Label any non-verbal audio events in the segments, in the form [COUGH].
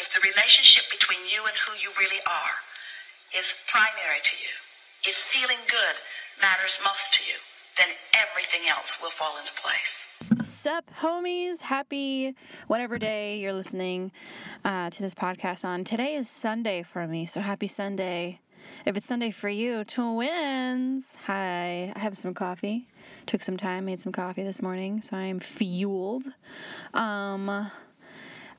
If the relationship between you and who you really are is primary to you, if feeling good matters most to you, then everything else will fall into place. Sup, homies. Happy whatever day you're listening uh, to this podcast on. Today is Sunday for me, so happy Sunday. If it's Sunday for you, twins. Hi, I have some coffee. Took some time, made some coffee this morning, so I'm fueled. Um,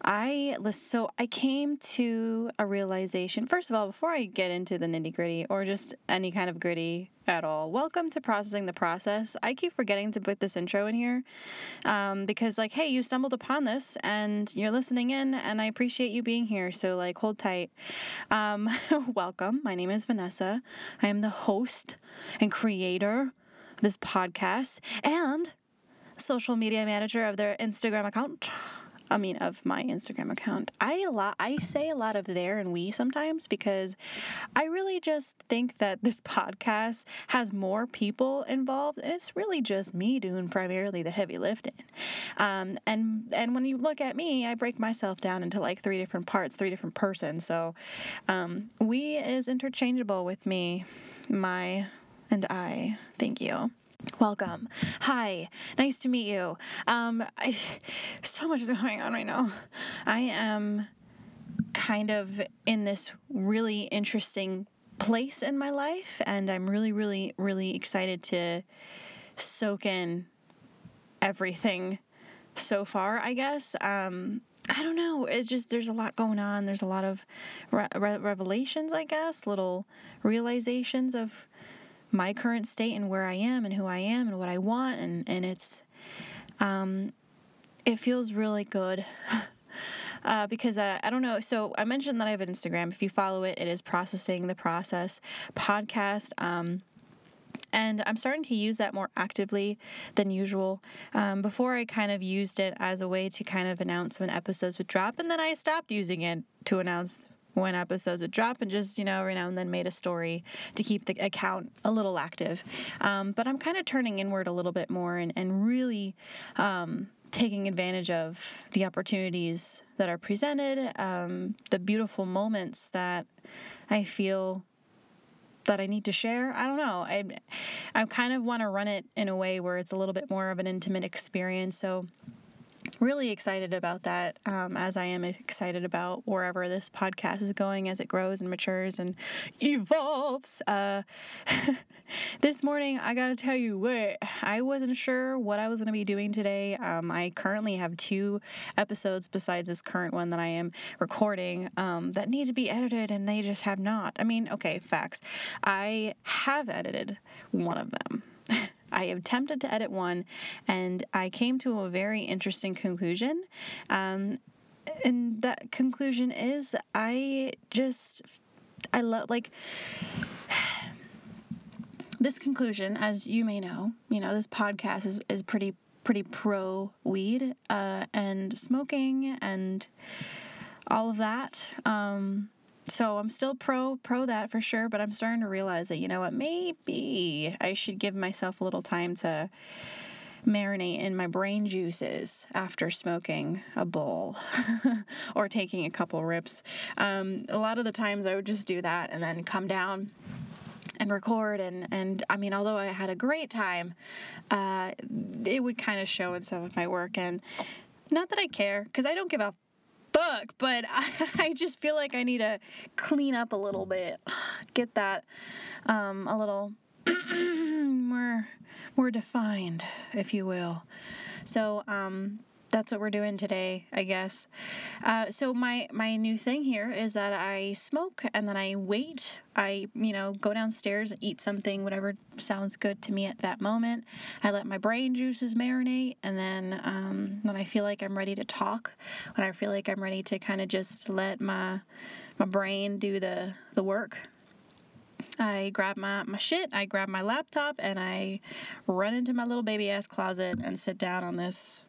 I so I came to a realization. First of all, before I get into the nitty gritty or just any kind of gritty at all, welcome to processing the process. I keep forgetting to put this intro in here um, because, like, hey, you stumbled upon this and you're listening in, and I appreciate you being here. So, like, hold tight. Um, [LAUGHS] welcome. My name is Vanessa. I am the host and creator of this podcast and social media manager of their Instagram account. I mean, of my Instagram account. I a lot. I say a lot of there and we sometimes because I really just think that this [LAUGHS] podcast has more people involved, and it's really just me doing primarily the heavy lifting. Um, and and when you look at me, I break myself down into like three different parts, three different persons. So um, we is interchangeable with me, my, and I. Thank you. Welcome. Hi. Nice to meet you. Um, I, [SIGHS] so much is going on right now. I am kind of in this really interesting place in my life, and I'm really, really, really excited to soak in everything so far, I guess. Um, I don't know. It's just there's a lot going on. There's a lot of re- re- revelations, I guess, little realizations of my current state and where I am and who I am and what I want and and it's um it feels really good. [LAUGHS] Uh, because uh, I don't know. So I mentioned that I have an Instagram. If you follow it, it is processing the process podcast. Um, and I'm starting to use that more actively than usual. Um, before, I kind of used it as a way to kind of announce when episodes would drop, and then I stopped using it to announce when episodes would drop and just, you know, every now and then made a story to keep the account a little active. Um, but I'm kind of turning inward a little bit more and, and really um, taking advantage of the opportunities that are presented, um, the beautiful moments that I feel that I need to share. I don't know. I I kind of want to run it in a way where it's a little bit more of an intimate experience. So really excited about that um, as I am excited about wherever this podcast is going as it grows and matures and evolves. Uh, [LAUGHS] this morning, I gotta tell you what, I wasn't sure what I was gonna be doing today. Um, I currently have two episodes besides this current one that I am recording um, that need to be edited and they just have not. I mean, okay, facts. I have edited one of them. [LAUGHS] I attempted to edit one and I came to a very interesting conclusion. Um, and that conclusion is I just, I love, like, [SIGHS] this conclusion, as you may know, you know, this podcast is, is pretty, pretty pro weed uh, and smoking and all of that. Um, so I'm still pro pro that for sure, but I'm starting to realize that you know what, maybe I should give myself a little time to marinate in my brain juices after smoking a bowl [LAUGHS] or taking a couple rips. Um, a lot of the times I would just do that and then come down and record and and I mean although I had a great time uh, it would kind of show in some of my work and not that I care because I don't give a fuck, but I, [LAUGHS] I, just feel like I need to clean up a little bit, [SIGHS] get that um, a little [CLEARS THROAT] more more defined, if you will. So um, that's what we're doing today, I guess. Uh, so my my new thing here is that I smoke and then I wait. I you know go downstairs and eat something, whatever sounds good to me at that moment. I let my brain juices marinate, and then um, when I feel like I'm ready to talk, when I feel like I'm ready to kind of just let my my brain do the the work. I grab my, my shit, I grab my laptop, and I run into my little baby ass closet and sit down on this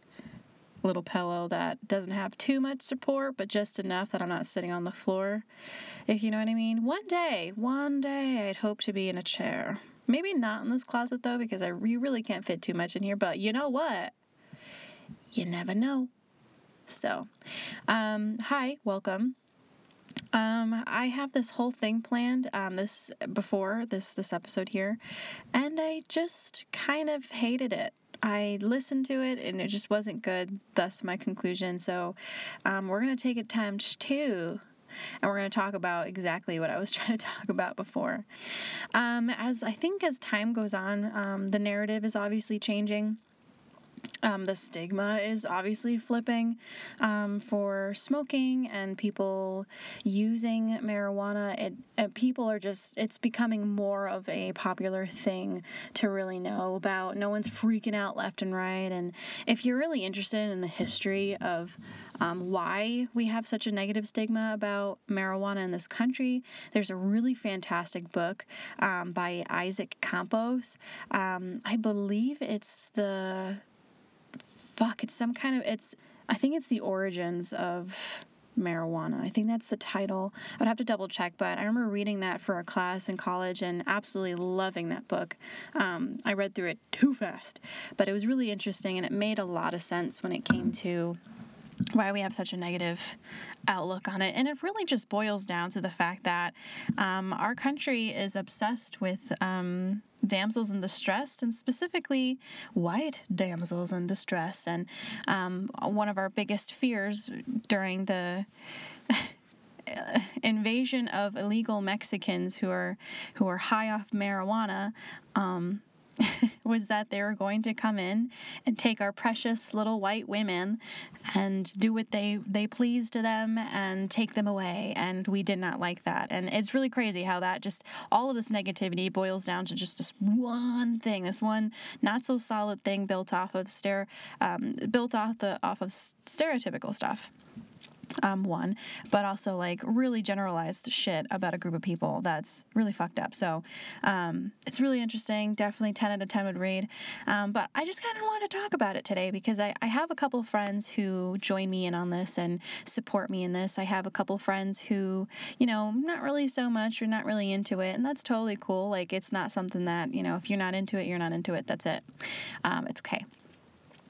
little pillow that doesn't have too much support, but just enough that I'm not sitting on the floor, if you know what I mean. One day, one day, I'd hope to be in a chair. Maybe not in this closet though, because I really can't fit too much in here. But you know what? You never know. So, um, hi, welcome. Um, I have this whole thing planned um, this before this this episode here, and I just kind of hated it. I listened to it and it just wasn't good. Thus, my conclusion. So, um, we're gonna take it times two and we're going to talk about exactly what I was [LAUGHS] trying to talk about before. Um, as I think as time goes on, um, the narrative is obviously changing. Um, the stigma is obviously flipping um, for smoking and people using marijuana. It, it, people are just it's becoming more of a popular thing to really know about. No one's freaking out left and right. And if you're really interested in the history of um, why we have such a negative stigma about marijuana in this country. There's a really fantastic book um, by Isaac Campos. Um, I believe it's the fuck, it's some kind of it's I think it's the origins of marijuana. I think that's the title. I would have to double check, but I remember reading that for a class in college and absolutely loving that book. Um, I read through it too fast, but it was really interesting and it made a lot of sense when it came to why we have such a negative outlook on it. And it really just boils down to the fact that um, our country is obsessed with um, damsels in distress and specifically white damsels in distress. And um, one of our biggest fears during the invasion of illegal Mexicans who are who are high off marijuana um, [LAUGHS] was that they were going to come in and take our precious little white women and do what they they pleased to them and take them away. And we did not like that. And it's really crazy how that just all of this negativity boils down to just this one thing this one not so solid thing built off of stare um, built off the off of stereotypical stuff um, one, but also like really generalized shit about a group of people that's really fucked up. So um, it's really interesting. Definitely 10 out of 10 would read. Um, but I just kind of want to talk about it today because I, I have a couple friends who join me in on this and support me in this. I have a couple friends who, you know, not really so much or not really into it. And that's totally cool. Like it's not something that, you know, if you're not into it, you're not into it. That's it. Um, it's okay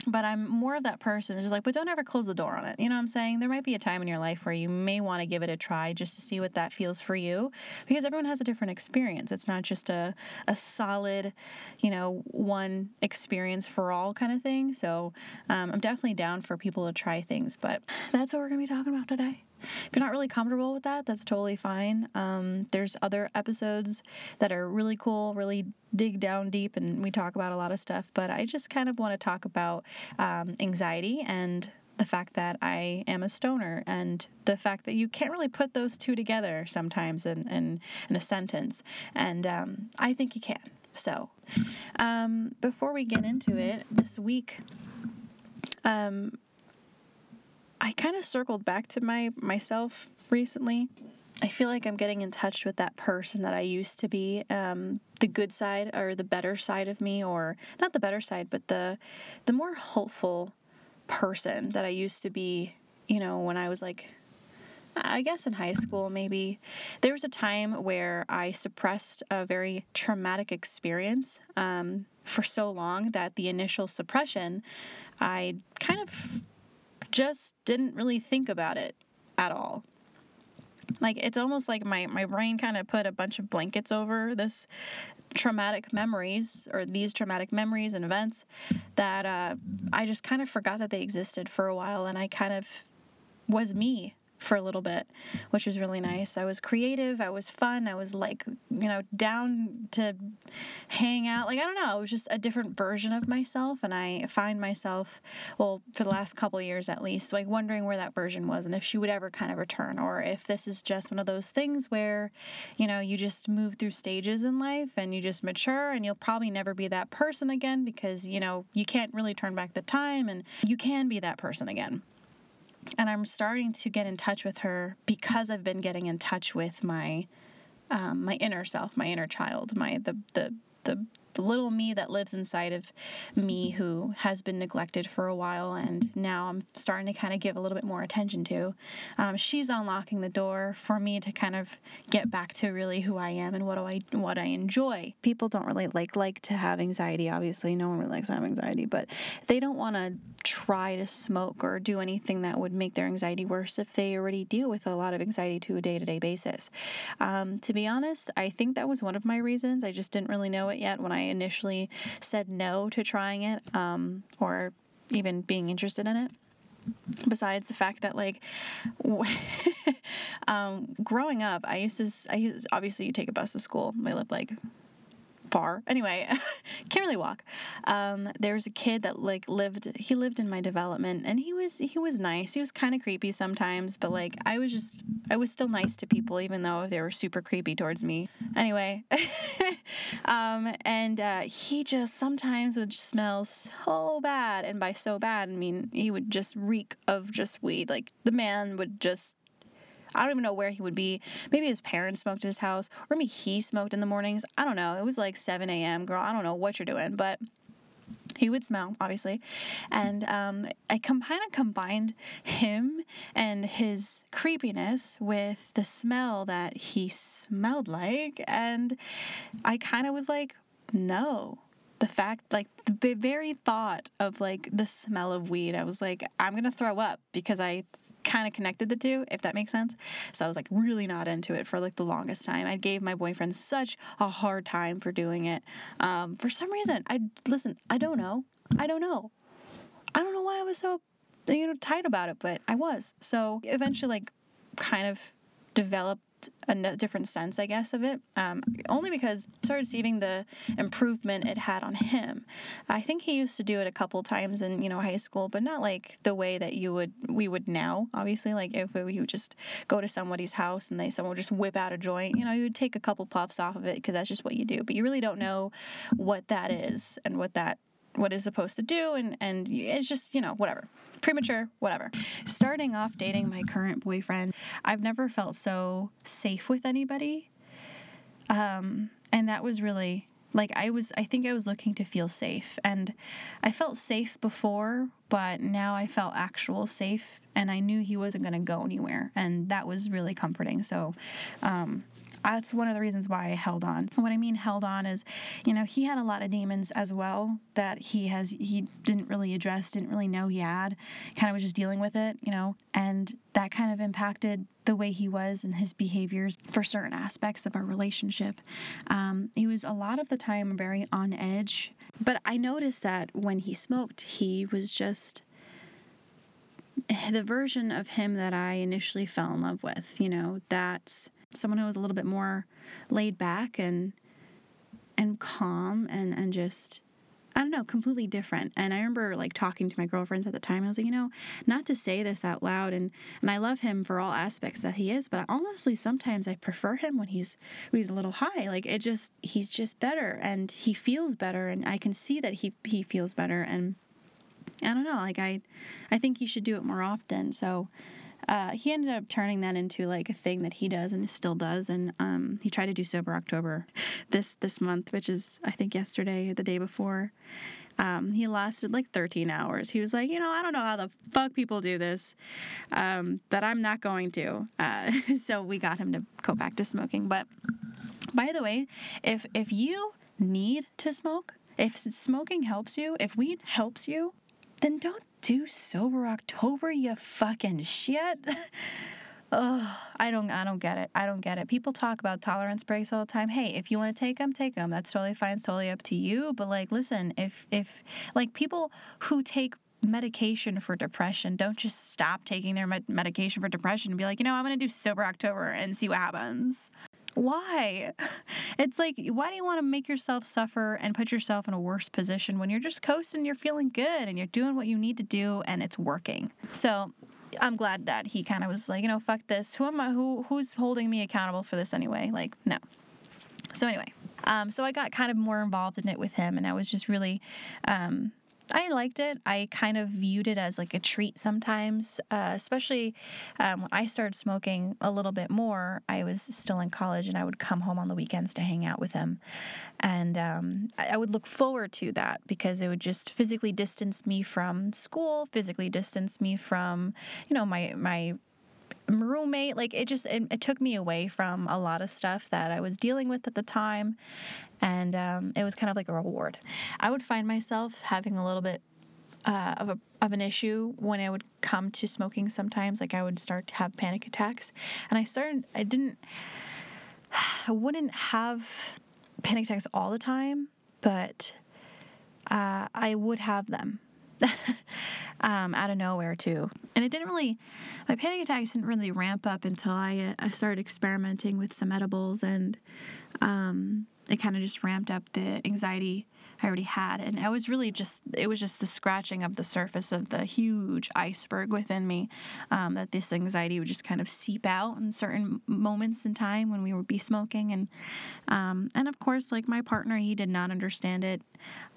but I'm more of that person just like, but don't ever close the door on it. You know what I'm saying? There might be a time in your life where you may want to give it a try just to see what that feels for you because everyone has a different experience. It's not just a, a solid, you know, one experience for all kind of thing. So um, I'm definitely down for people to try things, but that's what we're going to be talking about today. If you're not really comfortable with that, that's totally fine. Um, there's other episodes that are really cool, really dig down deep, and we talk about a lot of stuff. But I just kind of want to talk about um, anxiety and the fact that I am a stoner and the fact that you can't really put those two together sometimes in, in, in a sentence. And um, I think you can. So, um, before we get into it, this week, um, I kind of circled back to my myself recently. I feel like I'm getting in touch with that person that I used to be, um, the good side or the better side of me, or not the better side, but the the more hopeful person that I used to be. You know, when I was like I guess in high school, maybe. There was a time where I suppressed a very traumatic experience um, for so long that the initial suppression, I kind of just didn't really think about it at all. Like it's almost like my, my brain kind of put a bunch of blankets over this traumatic memories or these traumatic memories and events that uh, I just kind of forgot that they existed for a while and I kind of was me for a little bit, which was really nice. I was creative, I was fun, I was like, you know, down to hang out. Like, I don't know, it was just a different version of myself. And I find myself, well, for the last couple years at least, like wondering where that version was and if she would ever kind of return, or if this is just one of those things where, you know, you just move through stages in life and you just mature and you'll probably never be that person again because, you know, you can't really turn back the time and you can be that person again and I'm starting to get in touch with her because I've been getting in touch with my um, my inner self, my inner child, my the the the the little me that lives inside of me who has been neglected for a while and now I'm starting to kind of give a little bit more attention to. Um, she's unlocking the door for me to kind of get back to really who I am and what do I what I enjoy. People don't really like like to have anxiety. Obviously, no one really likes to have anxiety, but they don't want to try to smoke or do anything that would make their anxiety worse if they already deal with a lot of anxiety to a day to day basis. Um, to be honest, I think that was one of my reasons. I just didn't really know it yet when I initially said no to trying it um, or even being interested in it. Besides the fact that like [LAUGHS] um, growing up i used to i used obviously you take a bus to school. I lived like far. Anyway, [LAUGHS] can't really walk. Um, there was a kid that like lived. He lived in my development, and he was he was nice. He was kind of creepy sometimes, but like I was just I was still nice to people, even though they were super creepy towards me. Anyway, [LAUGHS] um, and uh, he just sometimes would smell so bad, and by so bad, I mean he would just reek of just weed. Like the man would just I don't even know where he would be. Maybe his parents smoked in his house, or maybe he smoked in the mornings. I don't know. It was like 7 a.m., girl. I don't know what you're doing, but he would smell, obviously. And um, I com- kind of combined him and his creepiness with the smell that he smelled like. And I kind of was like, no. The fact, like the very thought of like the smell of weed, I was like, I'm gonna throw up because I kind of connected the two, if that makes sense. So I was like really not into it for like the longest time. I gave my boyfriend such a hard time for doing it. Um, for some reason, I listen. I don't know. I don't know. I don't know why I was so you know tight about it, but I was. So eventually, like, kind of developed a different sense, I guess, of it. Um, only because I started seeing the improvement it had on him. I think he used to do it a couple times in you know high school, but not like the way that you would we would now. Obviously, like if we would just go to somebody's house and they someone would just whip out a joint, you know, you would take a couple puffs off of it because that's just what you do. But you really don't know what that is and what that what is supposed to do and and it's just you know whatever. Premature whatever. Starting off dating my current boyfriend i've never felt so safe with anybody. Um, and that was really like i was i think i was looking to feel safe. And i felt safe before but now i felt actual safe and i knew he wasn't going to go anywhere. And that was really comforting. So um, that's one of the reasons why I held on. What I mean held on is, you know, he had a lot of demons as well that he has he didn't really address, didn't really know he had, kind of was just dealing with it, you know, and that kind of impacted the way he was and his behaviors for certain aspects of our relationship. Um, he was a lot of the time very on edge, but I noticed that when he smoked, he was just the version of him that I initially fell in love with, you know, that's someone who was a little bit more laid back and and calm and and just I don't know, completely different. And I remember like talking to my girlfriends at the time. I was like, you know, not to say this out loud, and and I love him for all aspects that he is, but honestly, sometimes I prefer him when he's when he's a little high. Like it just he's just better, and he feels better, and I can see that he he feels better, and I don't know, like I I think he should do it more often. So uh, he ended up turning that into like a thing that he does and still does. And um, he tried to do sober October [LAUGHS] this this month, which is I think yesterday or the day before. Um, he lasted like 13 hours. He was like, you know, I don't know how the fuck people do this, um, but I'm not going to. Uh, [LAUGHS] so we got him to go back to smoking. But by the way, if if you need to smoke, if smoking helps you, if weed helps you, then don't do sober October, you fucking shit. [LAUGHS] Oh, I don't, I don't get it. I don't get it. People talk about tolerance breaks all the time. Hey, if you want to take them, take them. That's totally fine. It's totally up to you. But like, listen, if if like people who take medication for depression don't just stop taking their med- medication for depression and be like, you know, I'm going to do sober October and see what happens. Why? [LAUGHS] It's like, why do you want to make yourself suffer and put yourself in a worse position when you're just coasting, you're feeling good, and you're doing what you need to do, and it's working? So, I'm glad that he kind of was like, you know, fuck this. Who am I? Who who's holding me accountable for this anyway? Like, no. So anyway, um, so I got kind of more involved in it with him, and I was just really um, I liked it. I kind of viewed it as like a treat sometimes, uh, especially um, when I started smoking a little bit more. I was still in college and I would come home on the weekends to hang out with him. And um, I would look forward to that because it would just physically distance me from school, physically distance me from, you know, my, my roommate like it just it, it, took me away from a lot of stuff that i was dealing with at the time. And um, it was kind of like a reward. I would find myself having a little bit uh, of, a, of an issue when i would come to smoking sometimes. Like i would start to have panic attacks. And i started i didn't [SIGHS] i wouldn't have panic attacks all the time but uh, i would have them [LAUGHS] um, out of nowhere too. And it didn't really, my panic attacks didn't really ramp up until I, uh, I started experimenting with some edibles and um, it kind of just ramped up the anxiety I already had. And I was really just, it was just the scratching of the surface of the huge iceberg within me um, that this anxiety would just kind of seep out in certain moments in time when we would be smoking. And, um, and of course, like my partner, he did not understand it.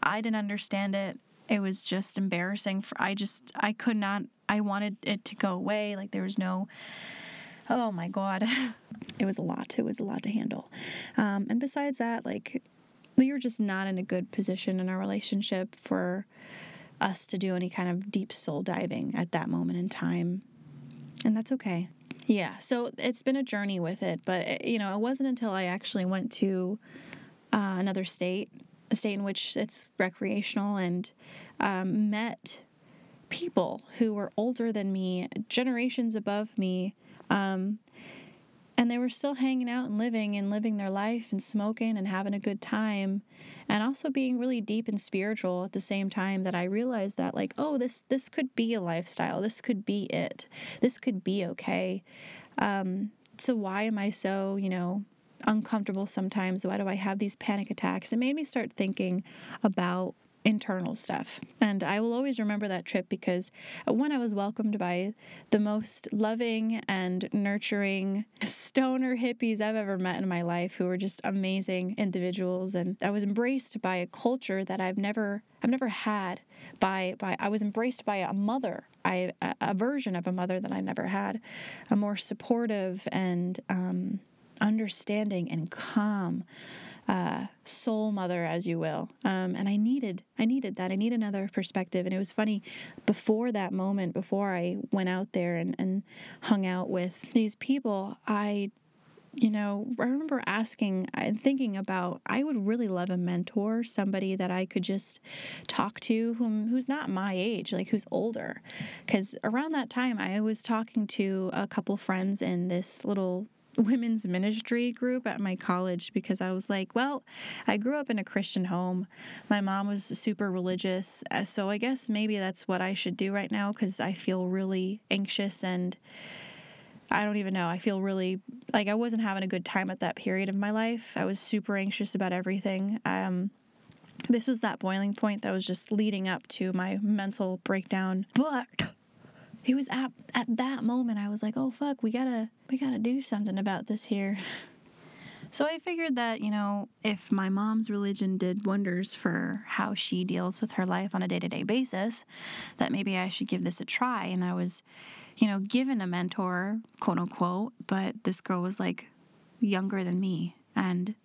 I didn't understand it it was just embarrassing for i just i could not i wanted it to go away like there was no oh my god. [LAUGHS] It was a lot it was a lot to handle. Um, and besides that like we were just not in a good position in our relationship for us to do any kind of deep soul diving at that moment in time. And that's okay. Yeah so it's been a journey with it but it, you know it wasn't until i actually went to uh, another state a state in which it's recreational and um, met people who were older than me, generations above me. Um, and they were still hanging out and living and living their life and smoking and having a good time and also being really deep and spiritual at the same time that I realized that like oh this this could be a lifestyle this could be it this could be okay um, so why am I so you know uncomfortable sometimes. Why do I have these panic attacks? It made me start thinking about internal stuff. And I will always remember that trip because one, I was welcomed by the most loving and nurturing [LAUGHS] stoner hippies I've ever met in my life who were just amazing individuals. And I was embraced by a culture that I've never I've never had by by I was embraced by a mother I a, a version of a mother that I never had a more supportive and um, understanding and calm uh, soul mother as you will. Um, and i needed i needed that. I need another perspective. And it was funny before that moment before i went out there and, and hung out with these people i you know i remember asking and thinking about i would really love a mentor somebody that i could just talk to whom who's not my age like who's older. Because around that time i was talking to a couple friends in this little women's ministry group at my college because I was like, well, I grew up in a Christian home. My mom was super religious. Uh, so I guess maybe that's what I should do right now because I feel really anxious and I don't even know. I feel really like I wasn't having a good time at that period of my life. I was super anxious about everything. Um, this was that boiling point that was just leading up to my mental breakdown. But it was at, at that moment I was like, oh fuck, we gotta we gotta do something about this here. [LAUGHS] So I figured that, you know, if my mom's religion did wonders for how she deals with her life on a day to day basis, that maybe I should give this a try. And I was, you know, given a mentor, quote unquote, but this girl was like younger than me. And,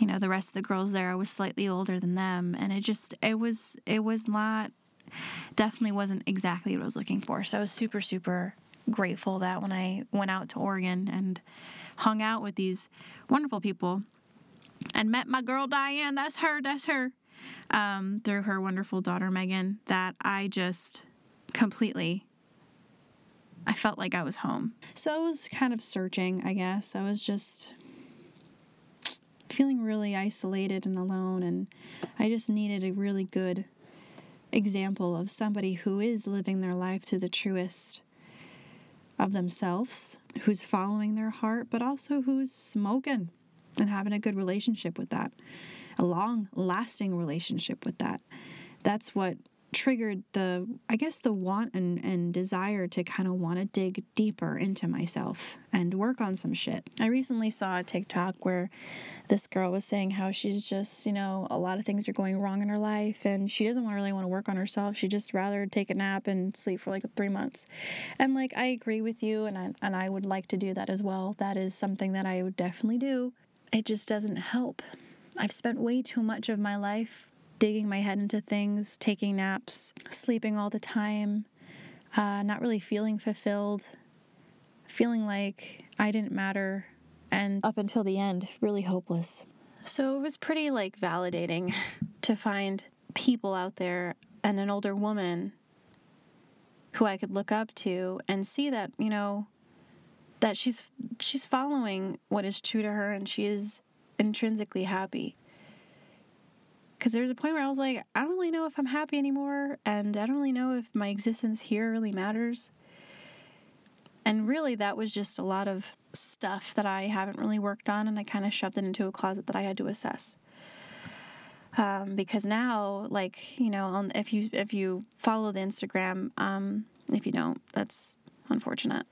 you know, the rest of the girls there, I was slightly older than them. And it just, it was, it was not definitely wasn't exactly what I was looking for. So I was super, super grateful that when I went out to Oregon and hung out with these wonderful people and met my girl Diane, that's her, that's her, um, through her wonderful daughter Megan, that I just completely. I felt like I was home. So I was kind of searching, I guess. I was just feeling really isolated and alone, and I just needed a really good example of somebody who is living their life to the truest of themselves, who's following their heart, but also who's smoking and having a good relationship with that, a long lasting relationship with that. That's what triggered the i guess the want and, and desire to kind of want to dig deeper into myself and work on some shit. I recently saw a tiktok where this girl was saying how she's just you know a lot of things are going wrong in her life and she doesn't really want to work on herself. She just rather take a nap and sleep for like three months. And like i agree with you and I, and I would like to do that as well. That is something that i would definitely do. It just doesn't help. I've spent way too much of my life digging my head into things, taking naps, sleeping all the time, uh, not really feeling fulfilled, feeling like I didn't matter, and up until the end, really hopeless. So it was pretty like validating [LAUGHS] to find people out there and an older woman who I could look up to and see that, you know, that she's she's following what is true to her and she is intrinsically happy because there's a point where I was like, I don't really know if I'm happy anymore, and I don't really know if my existence here really matters. And really, that was just a lot of stuff that I haven't really worked on, and I kind of shoved it into a closet that I had to assess. Um, because now, like you know, on, if you if you follow the Instagram, um, if you don't, that's unfortunate.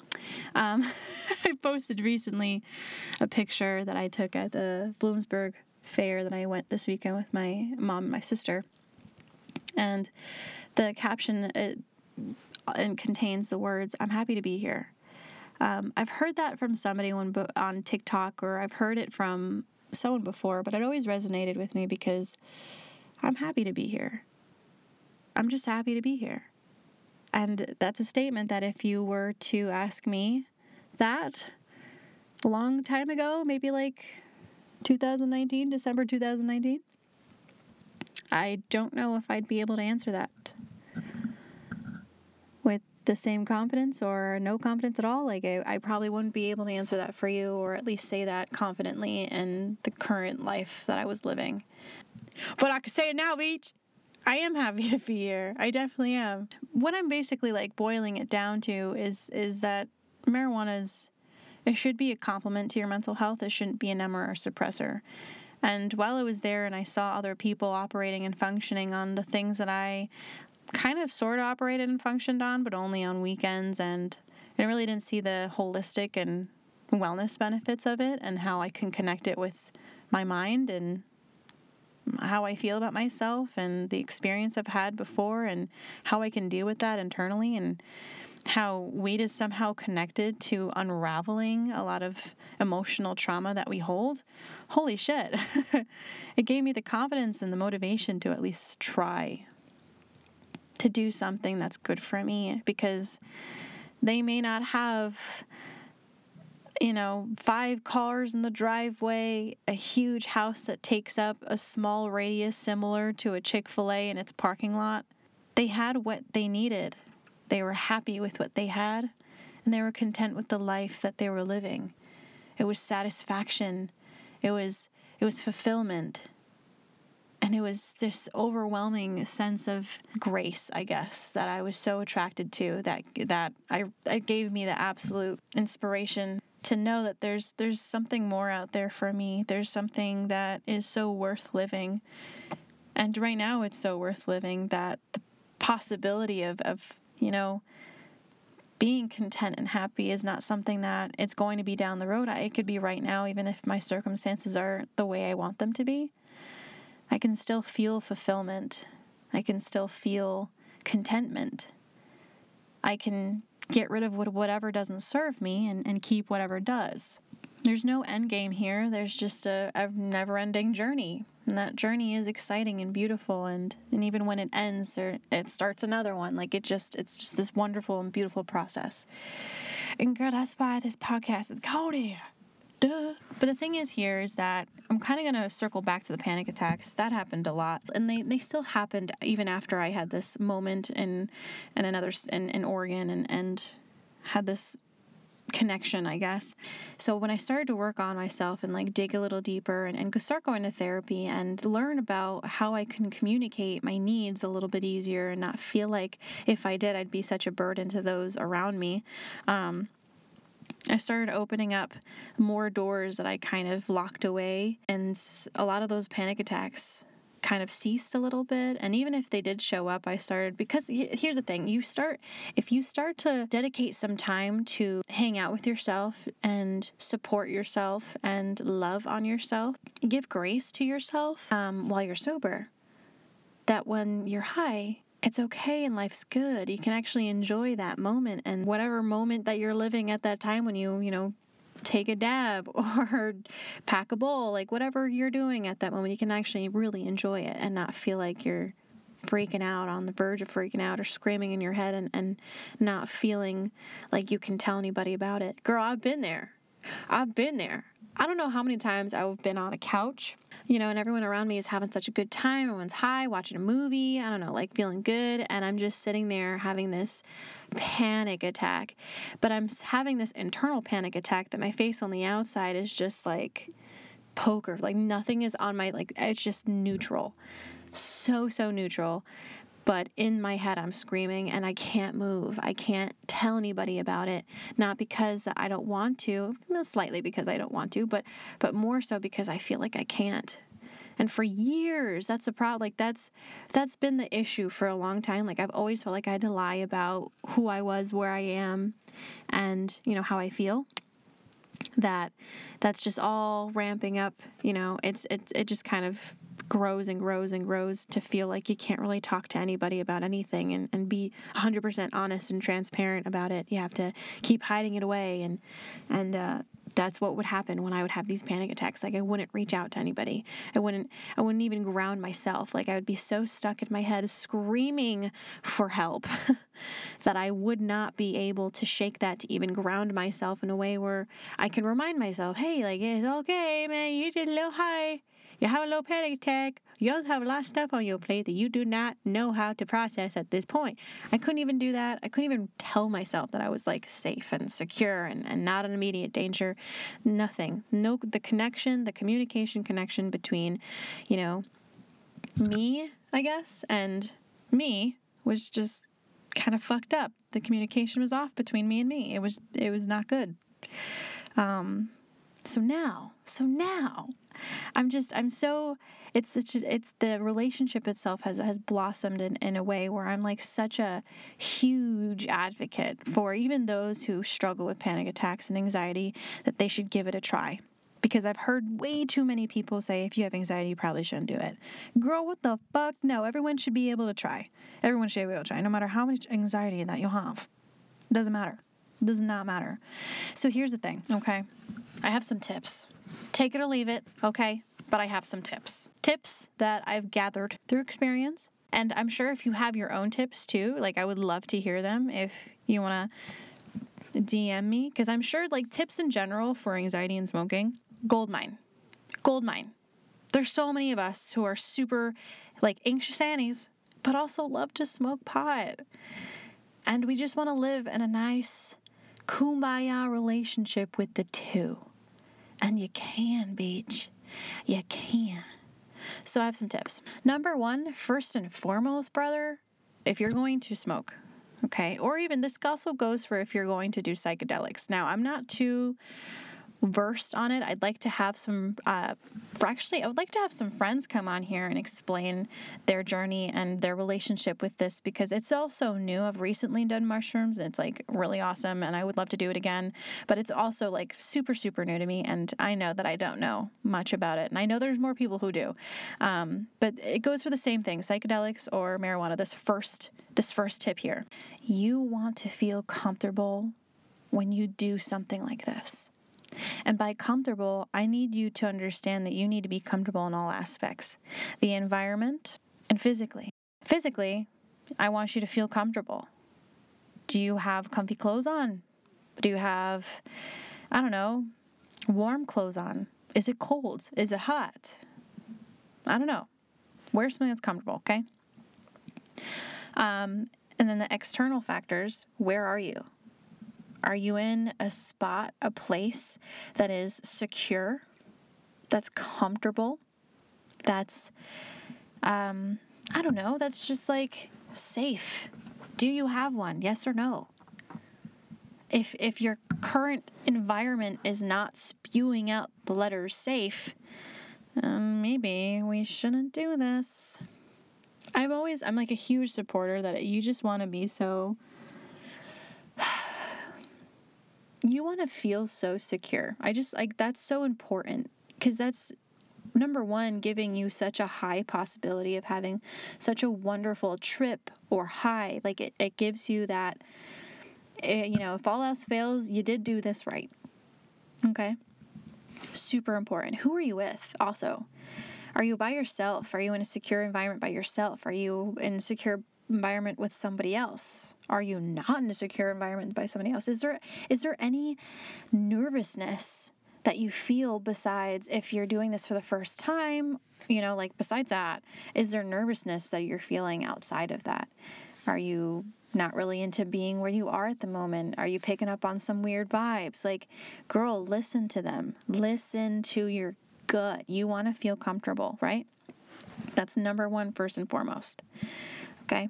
Um, [LAUGHS] I posted recently a picture that I took at the Bloomsburg fair that I went this weekend with my mom and my sister. And the caption it, it contains the words, I'm happy to be here. Um, I've heard that from somebody on, on TikTok or I've heard it from someone before, but it always resonated with me because I'm happy to be here. I'm just happy to be here. And that's a statement that if you were to ask me that a long time ago, maybe like 2019, December 2019? I don't know if I'd be able to answer that with the same confidence or no confidence at all. Like, I, I probably wouldn't be able to answer that for you or at least say that confidently in the current life that I was living. But I can say it now, Beach. I am happy [LAUGHS] to be here. I definitely am. What I'm basically like boiling it down to is is that marijuana is it should be a complement to your mental health. It shouldn't be an emmer or suppressor. And while I was there and I saw other people operating and functioning on the things that I kind of sort of operated and functioned on, but only on weekends, and I really didn't see the holistic and wellness benefits of it and how I can connect it with my mind and how I feel about myself and the experience I've had before and how I can deal with that internally and how weed is somehow connected to unraveling a lot of emotional trauma that we hold. Holy shit. [LAUGHS] it gave me the confidence and the motivation to at least try to do something that's good for me because they may not have you know, five cars in the driveway, a huge house that takes up a small radius similar to a Chick fil A in its parking lot. They had what they needed. They were happy with what they had, and they were content with the life that they were living. It was satisfaction. It was it was fulfillment. And it was this overwhelming sense of grace, I guess, that I was so attracted to that that I it gave me the absolute inspiration to know that there's there's something more out there for me. There's something that is so worth living. And right now it's so worth living that the possibility of, of you know, being content and happy is not something that it's going to be down the road. It could be right now, even if my circumstances are the way I want them to be. I can still feel fulfillment. I can still feel contentment. I can get rid of whatever doesn't serve me and, and keep whatever does. There's no end game here. There's just a, a never ending journey. And that journey is exciting and beautiful and, and even when it ends there it starts another one. Like it just it's just this wonderful and beautiful process. And girl, that's why this podcast is called here. Duh. But the thing is here is that I'm kind of going to circle back to the panic attacks. That happened a lot, and they, they still happened even after I had this moment in in another in, in Oregon and and had this connection, I guess. So when I started to work on myself and like dig a little deeper and, and start going to therapy and learn about how I can communicate my needs a little bit easier and not feel like if I did, I'd be such a burden to those around me. Um, I started opening up more doors that I kind of locked away, and a lot of those panic attacks kind of ceased a little bit and even if they did show up i started because here's the thing you start if you start to dedicate some time to hang out with yourself and support yourself and love on yourself give grace to yourself um, while you're sober that when you're high it's okay and life's good. You can actually enjoy that moment and whatever moment that you're living at that time when you you know take a dab [LAUGHS] or pack a bowl, like whatever you're doing at that moment, you can actually really enjoy it and not feel like you're freaking out on the verge of freaking out or screaming in your head and, and not feeling like you can tell anybody about it. Girl, I've been there. I've been there. I don't know how many times I've been on a couch, you know, and everyone around me is having such a good time. Everyone's high, watching a movie, I don't know, like feeling good. And I'm just sitting there having this panic attack. But I'm having this internal panic attack that my face on the outside is just like poker. Like nothing is on my, like, it's just neutral. So, so neutral. But in my head, I'm screaming and I can't move. I can't tell anybody about it. Not because I don't want to, slightly because I don't want to, but but more so because I feel like I can't and for years that's a problem like that's that's been the issue for a long time like i've always felt like i had to lie about who i was where i am and you know how i feel that that's just all ramping up you know it's it's it just kind of grows and grows and grows to feel like you can't really talk to anybody about anything and, and be 100% honest and transparent about it. You have to keep hiding it away and and uh, that's what would happen when I would have these panic attacks. Like I wouldn't reach out to anybody. I wouldn't I wouldn't even ground myself. Like I would be so stuck in my head screaming for help [LAUGHS] that I would not be able to shake that to even ground myself in a way where I can remind myself, "Hey, like it's okay, man. You did a little high you have a little panic attack. You also have a lot of stuff on your plate that you do not know how to process at this point. I couldn't even do that. I couldn't even tell myself that I was like safe and secure and, and not in immediate danger. Nothing. No, the connection, the communication connection between, you know, me, I guess, and me was just kind of fucked up. The communication was off between me and me. It was it was not good. Um, so now, so now I'm just I'm so it's it's it's the relationship itself has has blossomed in, in a way where I'm like such a huge advocate for even those who struggle with panic attacks and anxiety that they should give it a try. Because I've heard way too many people say if you have anxiety, you probably shouldn't do it. Girl, what the fuck? No, everyone should be able to try. Everyone should be able to try, no matter how much anxiety that you have. Doesn't matter. Does not matter. So here's the thing, okay? I have some tips Take it or leave it, okay? But I have some tips. Tips that I've gathered through experience. And I'm sure if you have your own tips too, like I would love to hear them if you want to DM me. Because I'm sure, like, tips in general for anxiety and smoking, gold mine. Gold mine. There's so many of us who are super, like, anxious Annies, but also love to smoke pot. And we just want to live in a nice kumbaya relationship with the two. And you can, beach. You can. So I have some tips. Number one, first and foremost, brother, if you're going to smoke, okay, or even this also goes for if you're going to do psychedelics. Now, I'm not too versed on it. I'd like to have some, uh, actually, I would like to have some friends come on here and explain their journey and their relationship with this because it's also new. I've recently done mushrooms and it's like really awesome and I would love to do it again. But it's also like super, super new to me and I know that I don't know much about it. And I know there's more people who do. Um, but it goes for the same thing psychedelics or marijuana. This first, this first tip here. You want to feel comfortable when you do something like this. And by comfortable, I need you to understand that you need to be comfortable in all aspects the environment and physically. Physically, I want you to feel comfortable. Do you have comfy clothes on? Do you have, I don't know, warm clothes on? Is it cold? Is it hot? I don't know. Wear something that's comfortable, okay? Um, and then the external factors where are you? Are you in a spot, a place that is secure, that's comfortable, that's, um, I don't know, that's just like safe? Do you have one? Yes or no? If, if your current environment is not spewing out the letters safe, um, maybe we shouldn't do this. I've always, I'm like a huge supporter that you just want to be so, you want to feel so secure. I just, like, that's so important because that's number one, giving you such a high possibility of having such a wonderful trip or high. Like, it, it gives you that, eh, you know, if all else fails, you did do this right. Okay. Super important. Who are you with also? Are you by yourself? Are you in a secure environment by yourself? Are you in a secure environment with somebody else? Are you not in a secure environment by somebody else? Is there is there any nervousness that you feel besides if you're doing this for the first time, you know, like besides that, is there nervousness that you're feeling outside of that? Are you not really into being where you are at the moment? Are you picking up on some weird vibes? Like, girl, listen to them. Listen to your gut. You want to feel comfortable, right? That's number one, first and foremost. Okay.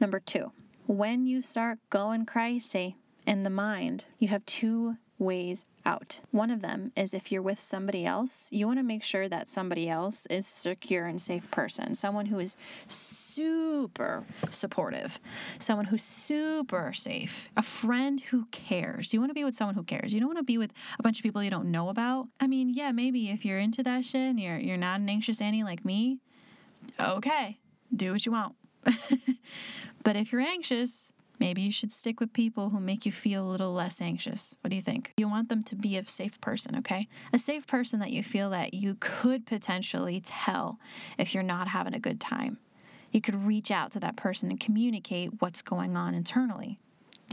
Number two, when you start going crazy in the mind, you have two ways out. One of them is if you're with somebody else, you want to make sure that somebody else is a secure and safe person, someone who is super supportive, someone who's super safe, a friend who cares. You want to be with someone who cares. You don't want to be with a bunch of people you don't know about. I mean, yeah, maybe if you're into that shit and you're you're not an anxious Annie like me, okay, do what you want. [LAUGHS] but if you're anxious, Maybe you should stick with people who make you feel a little less anxious. What do you think? You want them to be a safe person, okay? A safe person that you feel that you could potentially tell if you're not having a good time. You could reach out to that person and communicate what's going on internally.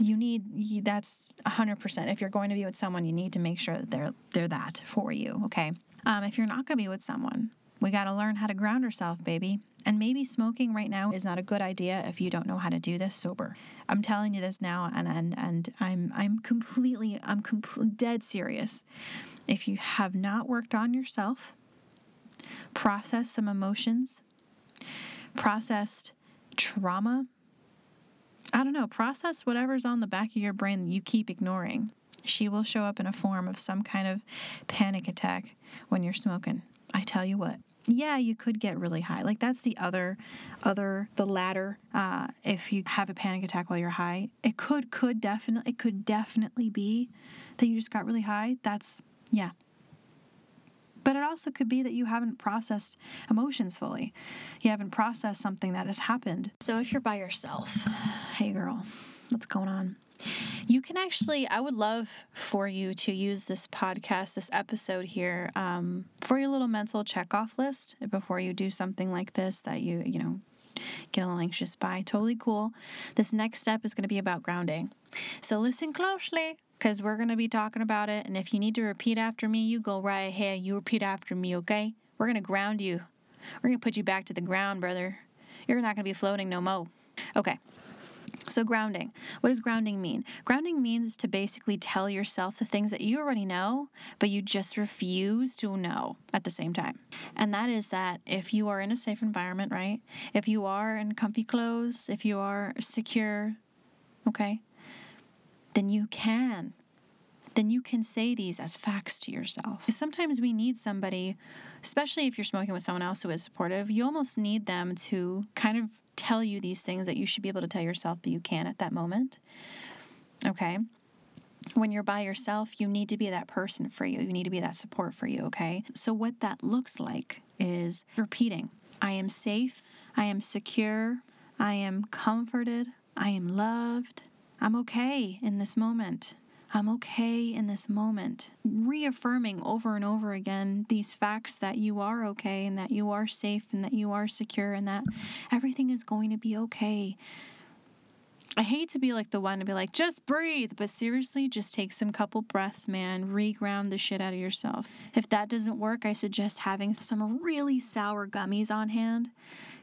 You need that's 100%. If you're going to be with someone, you need to make sure that they're they're that for you, okay? Um, if you're not going to be with someone, we got to learn how to ground ourselves, baby. And maybe smoking right now is not a good idea if you don't know how to do this sober. I'm telling you this now and and, and I'm I'm completely I'm compl- dead serious. If you have not worked on yourself, processed some emotions, processed trauma, I don't know, process whatever's on the back of your brain you keep ignoring. She will show up in a form of some kind of panic attack when you're smoking. I tell you what yeah you could get really high. Like that's the other other the latter uh, if you have a panic attack while you're high. It could could definitely it could definitely be that you just got really high. That's yeah. But it also could be that you haven't processed emotions fully. You haven't processed something that has happened. So if you're by yourself hey girl what's going on you can actually, I would love for you to use this podcast, this episode here, um, for your little mental checkoff list before you do something like this that you, you know, get a little anxious by. Totally cool. This next step is going to be about grounding. So listen closely because we're going to be talking about it. And if you need to repeat after me, you go right ahead. You repeat after me, okay? We're going to ground you. We're going to put you back to the ground, brother. You're not going to be floating no mo. Okay. So, grounding. What does grounding mean? Grounding means to basically tell yourself the things that you already know, but you just refuse to know at the same time. And that is that if you are in a safe environment, right? If you are in comfy clothes, if you are secure, okay, then you can. Then you can say these as facts to yourself. Sometimes we need somebody, especially if you're smoking with someone else who is supportive, you almost need them to kind of tell you these things that you should be able to tell yourself, but you can't at that moment. Okay. When you're by yourself, you need to be that person for you. You need to be that support for you. Okay. So, what that looks like is repeating I am safe. I am secure. I am comforted. I am loved. I'm okay in this moment. I'm okay in this moment. Reaffirming over and over again these facts that you are okay and that you are safe and that you are secure and that everything is going to be okay. I hate to be like the one to be like, just breathe, but seriously, just take some couple breaths, man. Reground the shit out of yourself. If that doesn't work, I suggest having some really sour gummies on hand.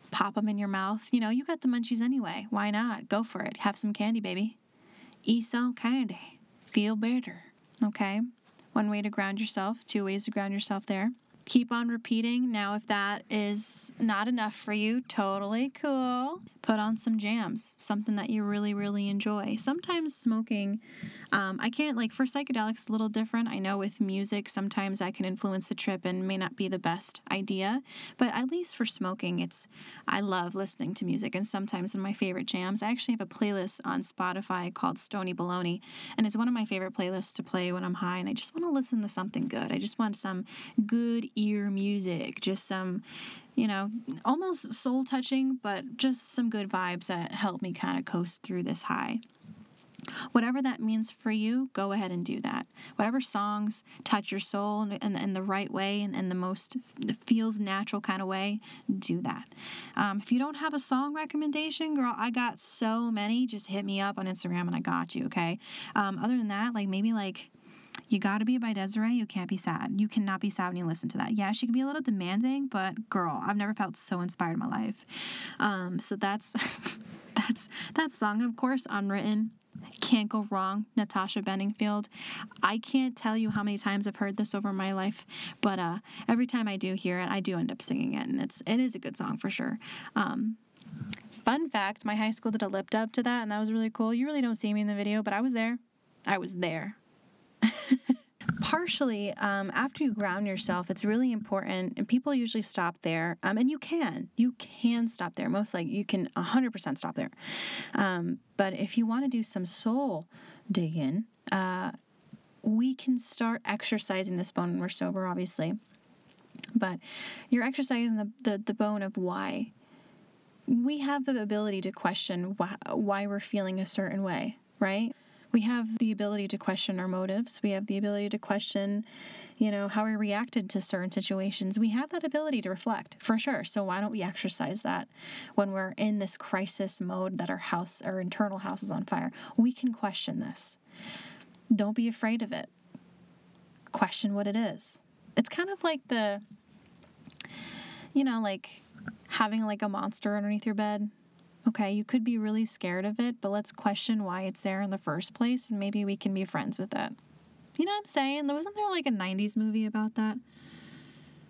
Pop them in your mouth. You know, you got the munchies anyway. Why not? Go for it. Have some candy, baby. Eat some candy feel better. Okay? One way to ground yourself, two ways to ground yourself there. Keep on repeating. Now, if that is not enough for you, totally cool. put on some jams, something that you really, really enjoy. Sometimes smoking, um, I can't, like, for psychedelics, a little different. I know with music, sometimes I can influence the trip and may not be the best idea, but at least for smoking, it's, I love listening to music. And sometimes in my favorite jams, I actually have a playlist on Spotify called Stony Baloney, and it's one of my favorite playlists to play when I'm high and I just want to listen to something good. I just want some good ear music, just some you know, almost soul touching, but just some good vibes that help me kind of coast through this high. Whatever that means for you, go ahead and do that. Whatever songs touch your soul in, in, in the right way and in the most feels natural kind of way, do that. Um, if you don't have a song recommendation, girl, I got so many. Just hit me up on Instagram and I got you, okay? Um, other than that, like maybe like you Gotta Be by Desiree. you can't be sad. You cannot be sad when you listen to that. Yeah, she can be a little demanding, but girl, I've never felt so inspired in my life. Um, so that's [LAUGHS] that's that song, of course, unwritten. Can't go wrong, Natasha Bedingfield. I can't tell you how many times I've heard this over my life, but uh, every time I do hear it, I do end up singing it, and it's it is a good song for sure. Um, fun fact: my high school did a lip dub to that, and that was really cool. You really don't see me in the video, but I was there. I was there. [LAUGHS] Partially, um, after you ground yourself, it's really important, and people usually stop there. Um, and you can, you can stop there. Most like you can 100% stop there. Um, but if you want to do some soul digging, uh, we can start exercising this bone when we're sober, obviously. But you're exercising the, the, the bone of why. We have the ability to question why, why we're feeling a certain way, right? We have the ability to question our motives. We have the ability to question, you know, how we reacted to certain situations. We have that ability to reflect for sure. So why don't we exercise that when we're in this crisis mode that our house, our internal house is on fire? We can question this. Don't be afraid of it. Question what it is. It's kind of like the, you know, like having like a monster underneath your bed okay, you could be really scared of it, but let's question why it's there in the first place and maybe we can be friends with it. You know what I'm saying? Wasn't there like a 90s movie about that?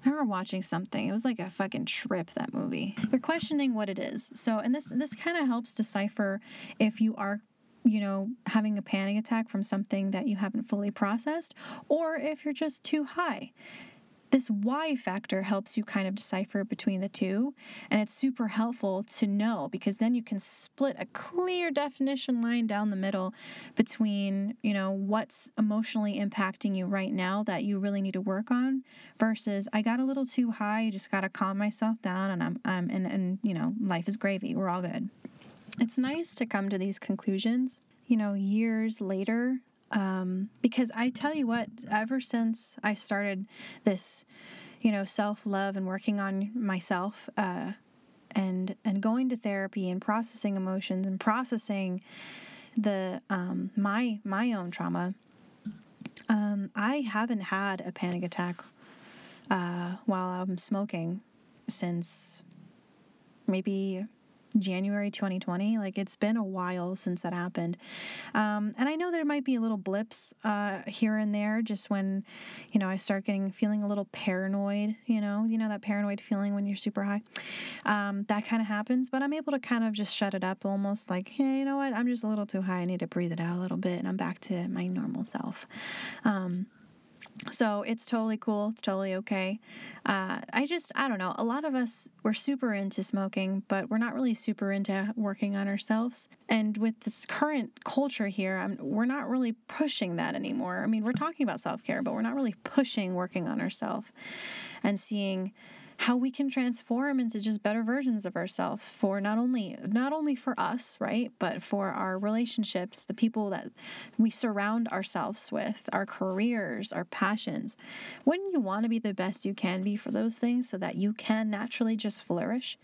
I remember watching something. It was like a fucking trip that movie. You're questioning what it is. So, and this this kind of helps decipher if you are you know, having a panic attack from something that you haven't fully processed, or if you're just too high. This why factor helps you kind of decipher between the two, and it's super helpful to know because then you can split a clear definition line down the middle between, you know, what's emotionally impacting you right now that you really need to work on versus I got a little too high, I just got to calm myself down and I'm I'm and and you know, life is gravy. We're all good. It's nice to come to these conclusions, you know, years later um, because I tell you what, ever since I started this, you know, self love and working on myself, uh, and and going to therapy and processing emotions and processing the um, my my own trauma, um, I haven't had a panic attack uh, while I'm smoking since maybe January 2020. Like it's been a while since that happened. Um, and I know there might be a little blips uh, here and there just when, you know, I start getting feeling a little paranoid, you know, you know, that paranoid feeling when you're super high. Um, that kind of happens, but I'm able to kind of just shut it up almost like, hey, you know what? I'm just a little too high. I need to breathe it out a little bit and I'm back to my normal self. Um, so it's totally cool. It's totally okay. Uh, I just, I don't know. A lot of us, we're super into smoking, but we're not really super into working on ourselves. And with this current culture here, I'm, we're not really pushing that anymore. I mean, we're talking about self care, but we're not really pushing working on ourselves and seeing how we can transform into just better versions of ourselves for not only not only for us right but for our relationships the people that we surround ourselves with our careers our passions. Wouldn't you want to be the best you can be for those things so that you can naturally just flourish?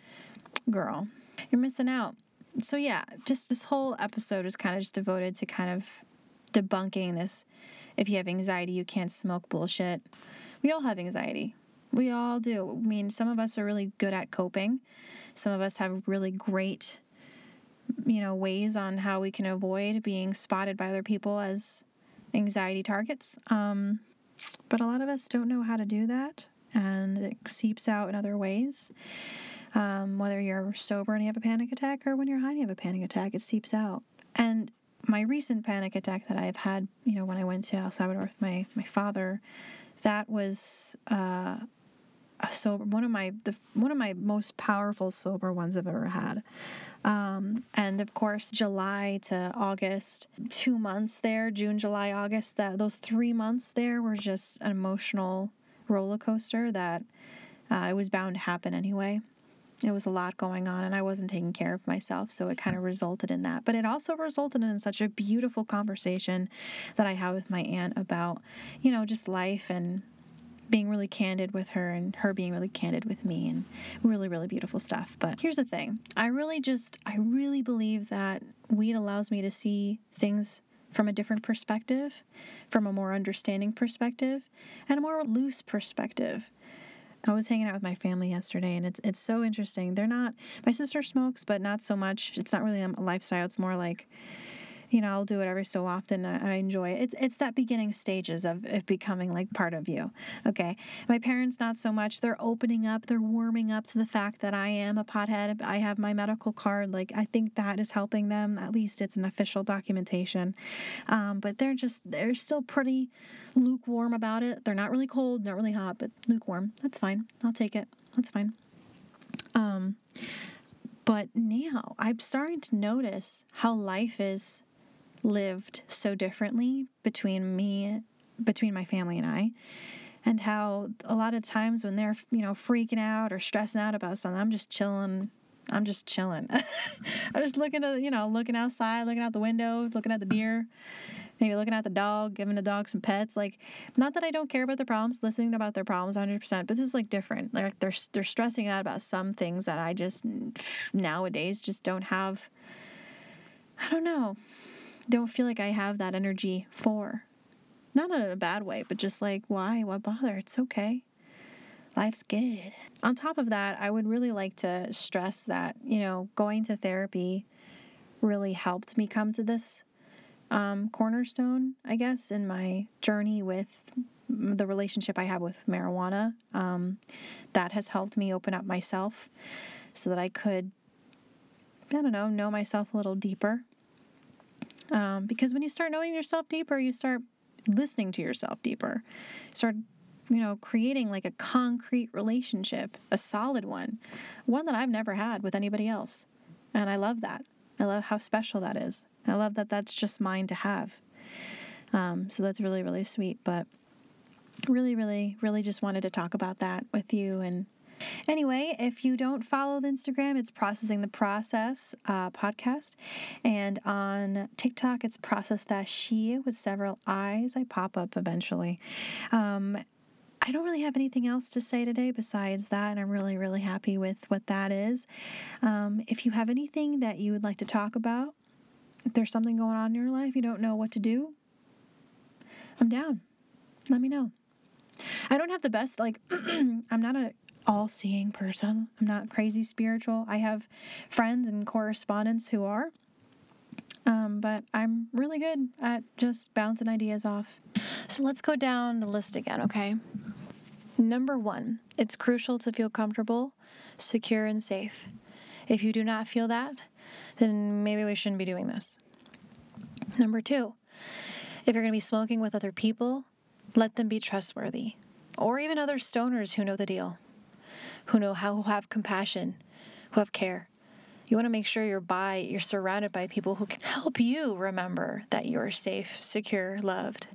Girl you're missing out. So yeah just this whole episode is kind of just devoted to kind of debunking this if you have anxiety you can't smoke bullshit. We all have anxiety we all do. I mean, some of us are really good at coping. Some of us have really great, you know, ways on how we can avoid being spotted by other people as anxiety targets. Um, but a lot of us don't know how to do that, and it seeps out in other ways. Um, whether you're sober and you have a panic attack or when you're high and you have a panic attack, it seeps out. And my recent panic attack that I've had, you know, when I went to El Salvador with my, my father, that was uh, sober one of my the one of my most powerful sober ones I've ever had. Um, and of course, July to August, two months there, June, July, August, that those three months there were just an emotional roller coaster that uh, it was bound to happen anyway. It was a lot going on, and I wasn't taking care of myself, so it kind of resulted in that. But it also resulted in such a beautiful conversation that I had with my aunt about, you know, just life and being really candid with her and her being really candid with me and really really beautiful stuff but here's the thing i really just i really believe that weed allows me to see things from a different perspective from a more understanding perspective and a more loose perspective I was hanging out with my family yesterday, and it's it's so interesting. They're not. My sister smokes, but not so much. It's not really a lifestyle. It's more like you know, I'll do it every so often. I, I enjoy it. It's it's that beginning stages of it becoming like part of you. Okay. My parents not so much. They're opening up, they're warming up to the fact that I am a pothead. I have my medical card. Like I think that is helping them. At least it's an official documentation. Um, but they're just they're still pretty lukewarm about it. They're not really cold, not really hot, but lukewarm. That's fine. I'll take it. That's fine. Um but now I'm starting to notice how life is lived so differently between me between my family and I and how a lot of times when they're you know freaking out or stressing out about something I'm just chilling. I'm just chilling. [LAUGHS] I'm just looking at you know looking outside looking out the window looking at the deer maybe looking at the dog giving the dog some pets. Like not that I don't care about their problems listening about their problems 100% but this is like different. Like they're they're stressing out about some things that I just nowadays just don't have I don't know don't feel like I have that energy for. Not in a bad way, but just like, why? Why bother? It's okay. Life's good. On top of that, I would really like to stress that, you know, going to therapy really helped me come to this um, cornerstone, I guess, in my journey with the relationship I have with marijuana. Um, that has helped me open up myself so that I could, I don't know, know myself a little deeper um, because when you start knowing yourself deeper, you start listening to yourself deeper. start, you know, creating like a concrete relationship, a solid one, one that I've never had with anybody else. And I love that. I love how special that is. I love that that's just mine to have. Um, so that's really, really sweet. But really, really, really just wanted to talk about that with you and Anyway, if you don't follow the Instagram, it's Processing the Process uh, podcast. And on TikTok, it's Process That She with several eyes. I pop up eventually. Um, I don't really have anything else to say today besides that, and I'm really, really happy with what that is. Um, if you have anything that you would like to talk about, if there's something going on in your life you don't know what to do, I'm down. Let me know. I don't have the best, like, [CLEARS THROAT] I'm not a all seeing person. I'm not crazy spiritual. I have friends and correspondents who are. Um, but I'm really good at just bouncing ideas off. So let's go down the list again, okay? Number one, it's crucial to feel comfortable, secure, and safe. If you do not feel that, then maybe we shouldn't be doing this. Number two, if you're going to be smoking with other people, let them be trustworthy, or even other stoners who know the deal who know how, who have compassion, who have care. You want to make sure you're by, you're surrounded by people who can help you remember that you're safe, secure, loved.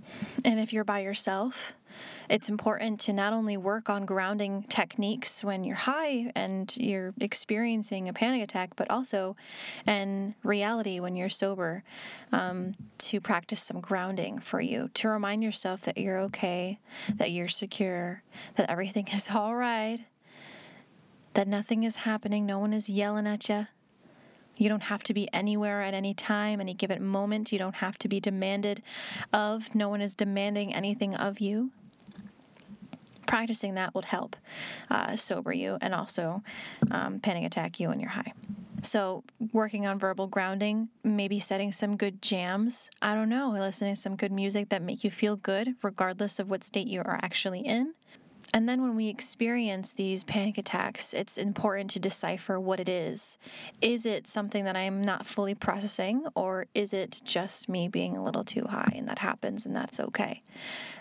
And if you're by yourself, it's important to not only work on grounding techniques when you're high and you're experiencing a panic attack, but also in reality when you're sober, um, to practice some grounding for you, to remind yourself that you're okay, that you're secure, that everything [LAUGHS] is all right, that nothing is happening, no one is yelling at you. You don't have to be anywhere at any time, any given moment. You don't have to be demanded of. No one is demanding anything of you. Practicing that would help uh, sober you and also um, panic attack you when you're high. So, working on verbal grounding, maybe setting some good jams. I don't know, listening to some good music that make you feel good, regardless of what state you are actually in And then when we experience these panic attacks, it's important to decipher what it is. Is it something that I'm not fully processing, or is it just me being a little too high and that happens and that's okay?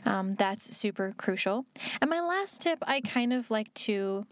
Um, that's super crucial. And my last tip, I kind of like to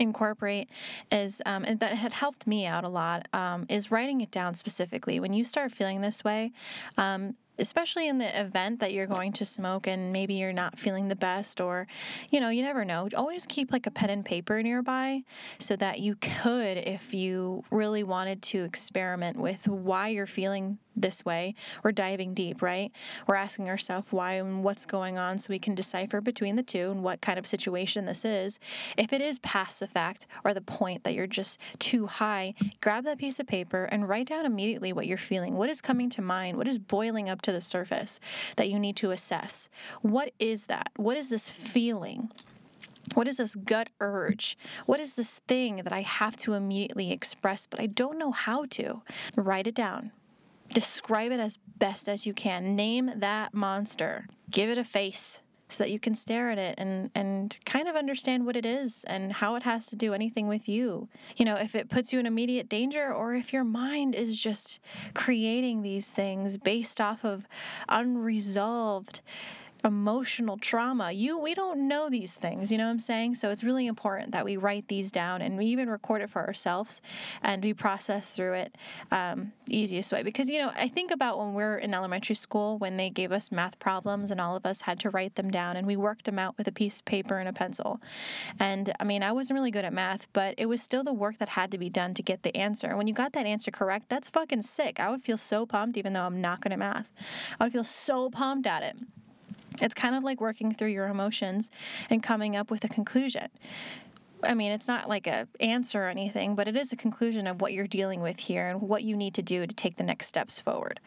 incorporate is um, and that had helped me out a lot um, is writing it down specifically when you start feeling this way um, especially in the event that you're going to smoke and maybe you're not feeling the best or you know you never know. Always keep like a pen and paper nearby so that you could if you really wanted to experiment with why you're feeling this way. We're diving deep right? We're asking ourselves why and what's going on so we can decipher between the two and what kind of situation this is. If it is past the fact or the point that you're just too high grab that piece of paper and write down immediately what you're feeling. What is coming to mind? What is boiling up to the surface that you need to assess? What is that? What is this feeling? What is this gut urge? What is this thing that I have to immediately express, but I don't know how to? Write it down. Describe it as best as you can. Name that monster. Give it a face so that you can stare at it and, and kind of understand what it is and how it has to do anything with you. You know, if it puts you in immediate danger or if your mind is just creating these things based off of unresolved emotional trauma. You we don't know these things, you know what I'm saying? So it's really important that we write these down and we even record it for ourselves and we process through it um, easiest way. Because you know, I think about when we are in elementary school when they gave us math problems and all of us had to write them down and we worked them out with a piece of paper and a pencil. And I mean, I wasn't really good at math, but it was still the work that had to be done to get the answer. And when you got that answer correct, that's fucking sick. I would feel so pumped even though I'm not good at math. I would feel so pumped at it. It's kind of like working through your emotions and coming up with a conclusion. I mean, it's not like a answer or anything, but it is a conclusion of what you're dealing with here and what you need to do to take the next steps forward.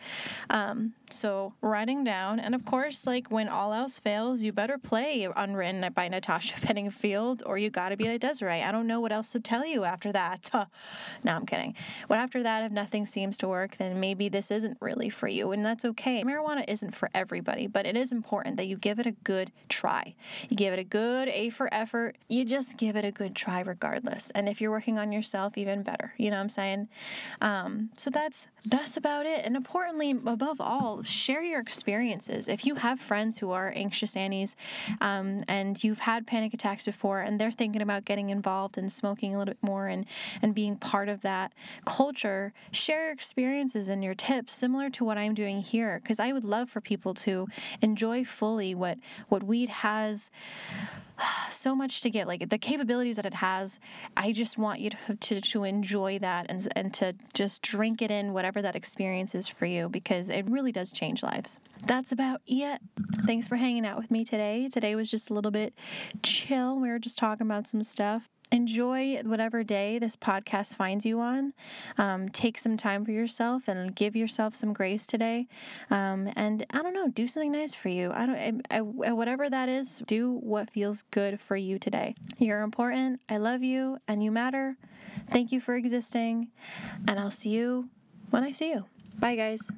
Um, so writing down, and of course, like when all else fails, you better play Unwritten by Natasha [LAUGHS] Bedingfield, or you got to be a Desiree. I don't know what else to tell you after that. [LAUGHS] no, I'm kidding. But after that, if nothing seems to work, then maybe this isn't really for you, and that's okay. Marijuana isn't for everybody, but it is important that you give it a good try. You give it a good A for effort. You just give it a good try regardless. And if you're working on yourself, even better. You know what I'm saying? Um, so that's that's about it. And importantly, above all, share your experiences. If you have friends who are anxious Annies um, and you've had panic attacks before and they're thinking about getting involved and smoking a little bit more and, and being part of that culture, share your experiences and your tips similar to what I'm doing here. Because I would love for people to enjoy fully what, what weed has [SIGHS] so much to give like the capabilities that it has i just want you to, to, to enjoy that and, and to just drink it in whatever that experience is for you because it really does change lives. That's about it. Thanks for hanging out with me today. Today was just a little bit chill. We were just talking about some stuff enjoy whatever day this podcast finds you on. Um, take some time for yourself and give yourself some grace today. Um, and I don't know, do something nice for you. I don't, I, I, whatever that is, do what feels good for you today. You're important. I love you, and you matter. Thank you for existing. And I'll see you when I see you. Bye, guys.